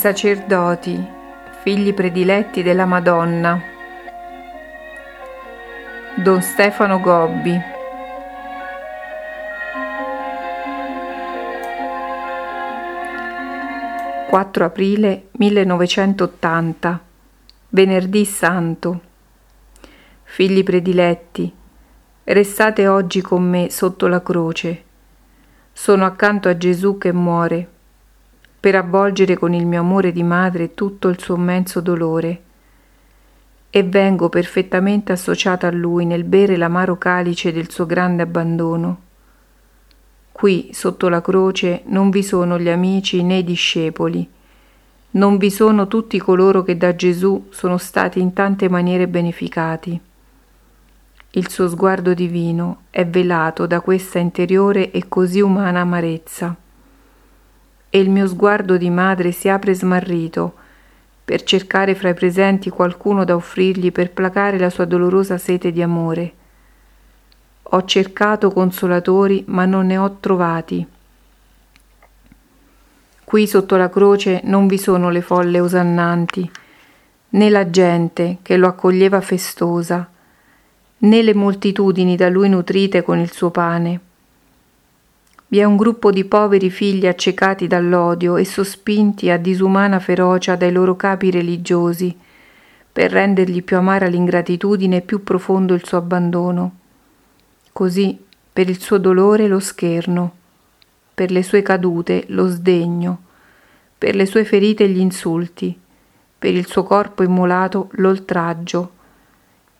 sacerdoti, figli prediletti della Madonna. Don Stefano Gobbi. «4 aprile 1980, venerdì santo. Figli prediletti, restate oggi con me sotto la croce. Sono accanto a Gesù che muore per avvolgere con il mio amore di madre tutto il suo immenso dolore. E vengo perfettamente associata a lui nel bere l'amaro calice del suo grande abbandono. Qui, sotto la croce, non vi sono gli amici né i discepoli, non vi sono tutti coloro che da Gesù sono stati in tante maniere beneficati. Il suo sguardo divino è velato da questa interiore e così umana amarezza e il mio sguardo di madre si apre smarrito per cercare fra i presenti qualcuno da offrirgli per placare la sua dolorosa sete di amore. Ho cercato consolatori, ma non ne ho trovati. Qui sotto la croce non vi sono le folle osannanti, né la gente che lo accoglieva festosa, né le moltitudini da lui nutrite con il suo pane vi è un gruppo di poveri figli accecati dall'odio e sospinti a disumana ferocia dai loro capi religiosi, per rendergli più amara l'ingratitudine e più profondo il suo abbandono. Così, per il suo dolore lo scherno, per le sue cadute lo sdegno, per le sue ferite gli insulti, per il suo corpo immolato l'oltraggio,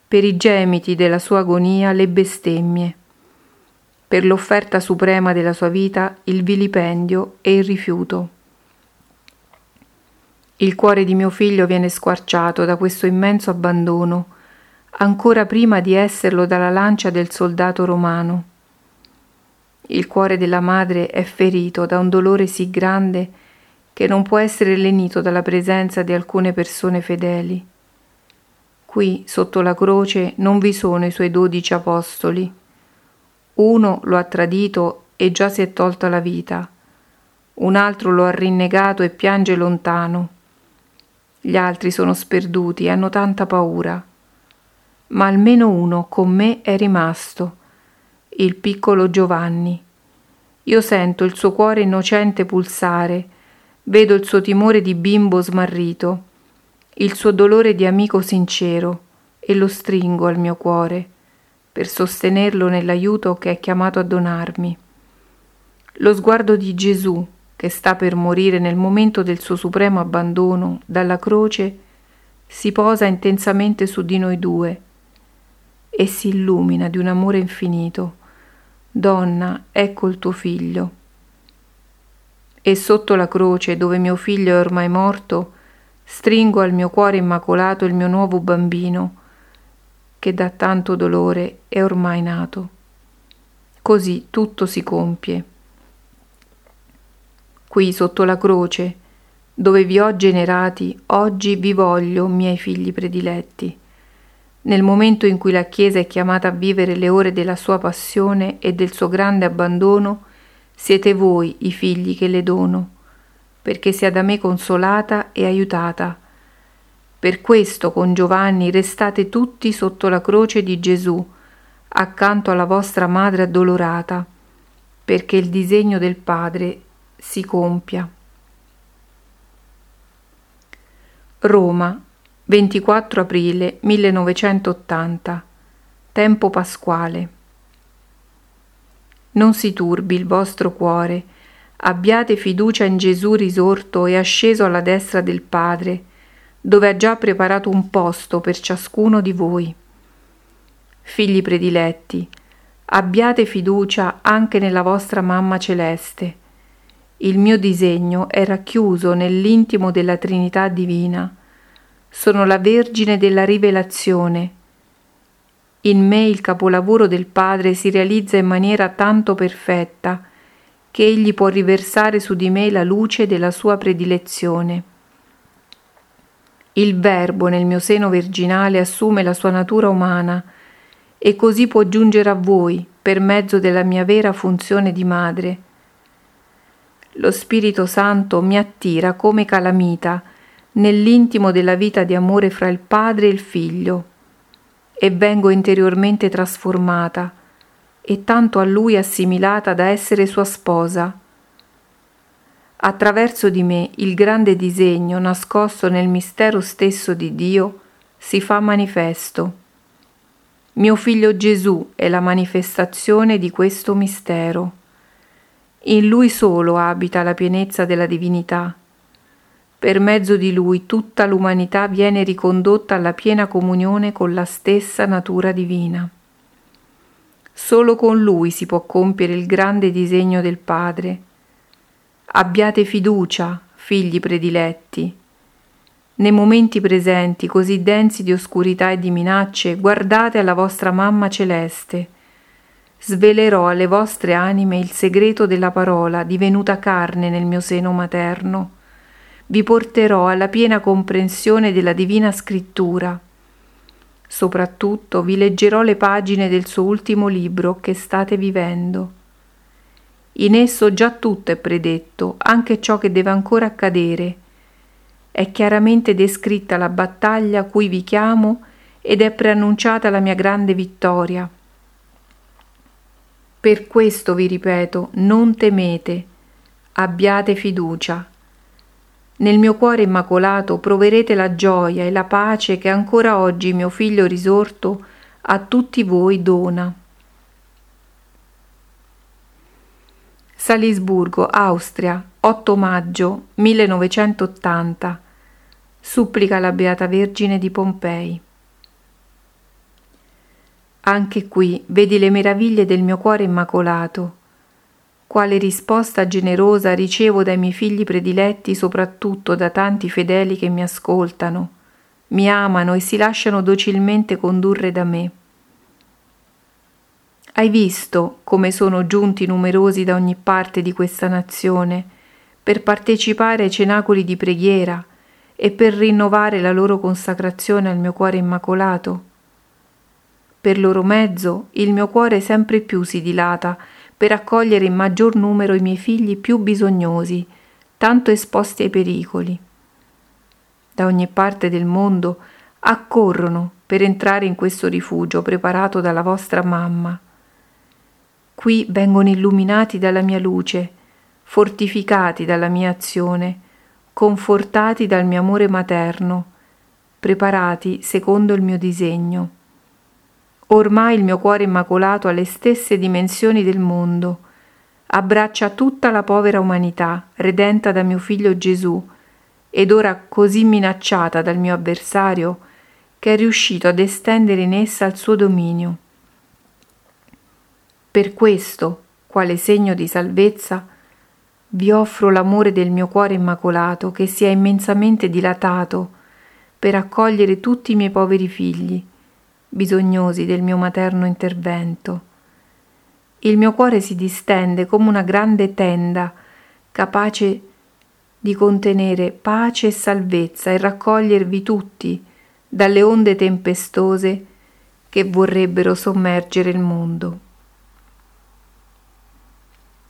per i gemiti della sua agonia le bestemmie per l'offerta suprema della sua vita il vilipendio e il rifiuto. Il cuore di mio figlio viene squarciato da questo immenso abbandono, ancora prima di esserlo dalla lancia del soldato romano. Il cuore della madre è ferito da un dolore sì grande che non può essere lenito dalla presenza di alcune persone fedeli. Qui, sotto la croce, non vi sono i suoi dodici apostoli, uno lo ha tradito e già si è tolta la vita, un altro lo ha rinnegato e piange lontano. Gli altri sono sperduti e hanno tanta paura. Ma almeno uno con me è rimasto, il piccolo Giovanni. Io sento il suo cuore innocente pulsare, vedo il suo timore di bimbo smarrito, il suo dolore di amico sincero e lo stringo al mio cuore per sostenerlo nell'aiuto che è chiamato a donarmi. Lo sguardo di Gesù, che sta per morire nel momento del suo supremo abbandono dalla croce, si posa intensamente su di noi due e si illumina di un amore infinito. Donna, ecco il tuo figlio. E sotto la croce, dove mio figlio è ormai morto, stringo al mio cuore immacolato il mio nuovo bambino, che da tanto dolore è ormai nato. Così tutto si compie. Qui sotto la croce, dove vi ho generati, oggi vi voglio, miei figli prediletti. Nel momento in cui la Chiesa è chiamata a vivere le ore della sua passione e del suo grande abbandono, siete voi i figli che le dono, perché sia da me consolata e aiutata per questo con Giovanni restate tutti sotto la croce di Gesù, accanto alla vostra madre addolorata, perché il disegno del Padre si compia. Roma, 24 aprile 1980. Tempo pasquale. Non si turbi il vostro cuore, abbiate fiducia in Gesù risorto e asceso alla destra del Padre, dove ha già preparato un posto per ciascuno di voi. Figli prediletti, abbiate fiducia anche nella vostra mamma celeste. Il mio disegno è racchiuso nell'intimo della Trinità divina. Sono la Vergine della rivelazione. In me il capolavoro del Padre si realizza in maniera tanto perfetta che egli può riversare su di me la luce della sua predilezione. Il Verbo nel mio seno virginale assume la sua natura umana e così può giungere a voi per mezzo della mia vera funzione di madre. lo Spirito Santo mi attira come calamita nell'intimo della vita di amore fra il Padre e il Figlio e vengo interiormente trasformata e tanto a Lui assimilata da essere sua sposa. Attraverso di me il grande disegno nascosto nel mistero stesso di Dio si fa manifesto. Mio figlio Gesù è la manifestazione di questo mistero. In lui solo abita la pienezza della divinità. Per mezzo di lui tutta l'umanità viene ricondotta alla piena comunione con la stessa natura divina. Solo con lui si può compiere il grande disegno del Padre. Abbiate fiducia, figli prediletti. Nei momenti presenti, così densi di oscurità e di minacce, guardate alla vostra mamma celeste svelerò alle vostre anime il segreto della parola divenuta carne nel mio seno materno. Vi porterò alla piena comprensione della divina scrittura. Soprattutto vi leggerò le pagine del suo ultimo libro che state vivendo. In esso già tutto è predetto, anche ciò che deve ancora accadere. È chiaramente descritta la battaglia a cui vi chiamo ed è preannunciata la mia grande vittoria. Per questo vi ripeto, non temete, abbiate fiducia. Nel mio cuore immacolato proverete la gioia e la pace che ancora oggi mio figlio risorto a tutti voi dona. Salisburgo, Austria, 8 maggio 1980. Supplica la Beata Vergine di Pompei. Anche qui vedi le meraviglie del mio cuore immacolato. Quale risposta generosa ricevo dai miei figli prediletti, soprattutto da tanti fedeli che mi ascoltano, mi amano e si lasciano docilmente condurre da me. Hai visto come sono giunti numerosi da ogni parte di questa nazione per partecipare ai cenacoli di preghiera e per rinnovare la loro consacrazione al mio cuore immacolato? Per loro mezzo il mio cuore sempre più si dilata per accogliere in maggior numero i miei figli più bisognosi, tanto esposti ai pericoli. Da ogni parte del mondo accorrono per entrare in questo rifugio preparato dalla vostra mamma. Qui vengono illuminati dalla mia luce, fortificati dalla mia azione, confortati dal mio amore materno, preparati secondo il mio disegno. Ormai il mio cuore immacolato ha le stesse dimensioni del mondo, abbraccia tutta la povera umanità, redenta da mio figlio Gesù, ed ora così minacciata dal mio avversario, che è riuscito ad estendere in essa il suo dominio. Per questo, quale segno di salvezza, vi offro l'amore del mio cuore immacolato che si è immensamente dilatato per accogliere tutti i miei poveri figli bisognosi del mio materno intervento. Il mio cuore si distende come una grande tenda, capace di contenere pace e salvezza e raccogliervi tutti dalle onde tempestose che vorrebbero sommergere il mondo.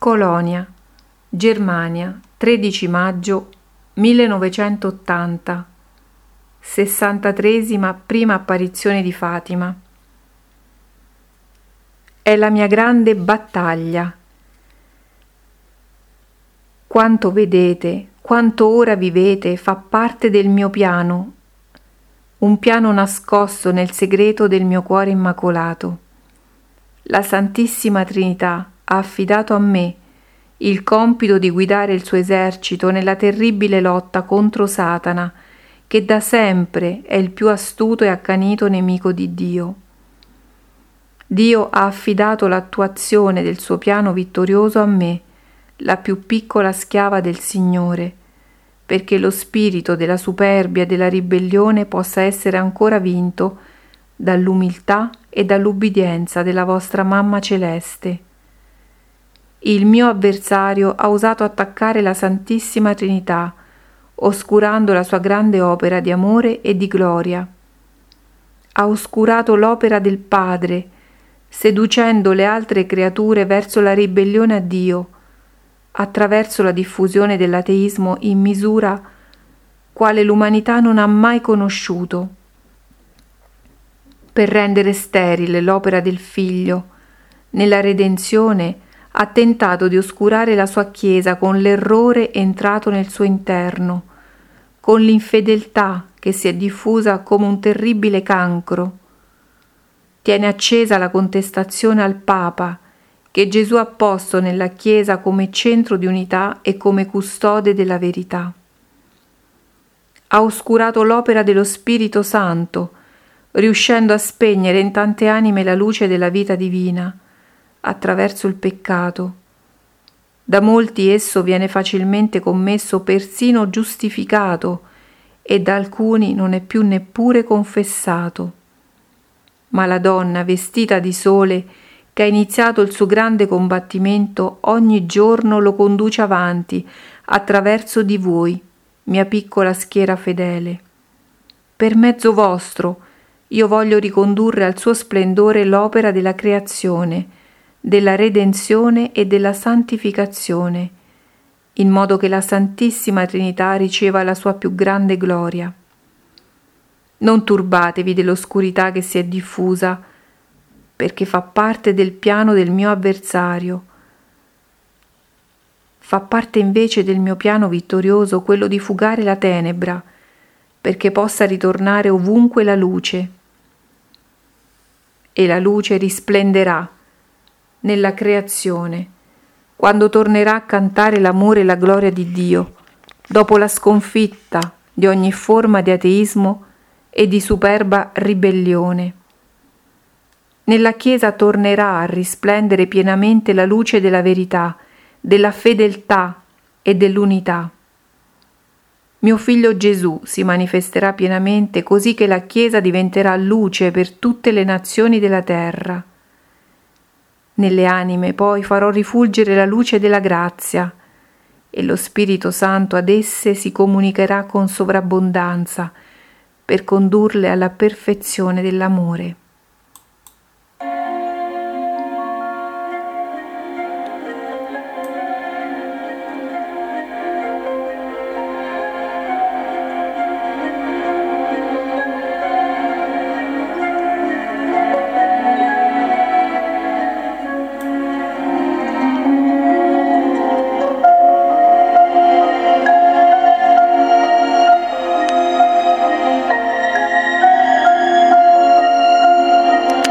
Colonia, Germania, 13 maggio 1980 63 prima apparizione di Fatima. È la mia grande battaglia. Quanto vedete, quanto ora vivete fa parte del mio piano, un piano nascosto nel segreto del mio cuore immacolato. La Santissima Trinità ha affidato a me il compito di guidare il suo esercito nella terribile lotta contro Satana, che da sempre è il più astuto e accanito nemico di Dio. Dio ha affidato l'attuazione del suo piano vittorioso a me, la più piccola schiava del Signore, perché lo spirito della superbia e della ribellione possa essere ancora vinto dall'umiltà e dall'ubbidienza della vostra mamma celeste. Il mio avversario ha osato attaccare la Santissima Trinità, oscurando la sua grande opera di amore e di gloria. Ha oscurato l'opera del Padre, seducendo le altre creature verso la ribellione a Dio, attraverso la diffusione dell'ateismo in misura quale l'umanità non ha mai conosciuto, per rendere sterile l'opera del Figlio. Nella redenzione ha tentato di oscurare la sua Chiesa con l'errore entrato nel suo interno, con l'infedeltà che si è diffusa come un terribile cancro. Tiene accesa la contestazione al Papa, che Gesù ha posto nella Chiesa come centro di unità e come custode della verità. Ha oscurato l'opera dello Spirito Santo, riuscendo a spegnere in tante anime la luce della vita divina attraverso il peccato. Da molti esso viene facilmente commesso, persino giustificato, e da alcuni non è più neppure confessato. Ma la donna vestita di sole, che ha iniziato il suo grande combattimento, ogni giorno lo conduce avanti attraverso di voi, mia piccola schiera fedele. Per mezzo vostro, io voglio ricondurre al suo splendore l'opera della creazione, della redenzione e della santificazione, in modo che la Santissima Trinità riceva la sua più grande gloria. Non turbatevi dell'oscurità che si è diffusa, perché fa parte del piano del mio avversario. Fa parte invece del mio piano vittorioso quello di fugare la tenebra, perché possa ritornare ovunque la luce e la luce risplenderà nella creazione, quando tornerà a cantare l'amore e la gloria di Dio, dopo la sconfitta di ogni forma di ateismo e di superba ribellione. Nella Chiesa tornerà a risplendere pienamente la luce della verità, della fedeltà e dell'unità. Mio figlio Gesù si manifesterà pienamente così che la Chiesa diventerà luce per tutte le nazioni della terra. Nelle anime poi farò rifulgere la luce della grazia e lo Spirito Santo ad esse si comunicherà con sovrabbondanza per condurle alla perfezione dell'amore.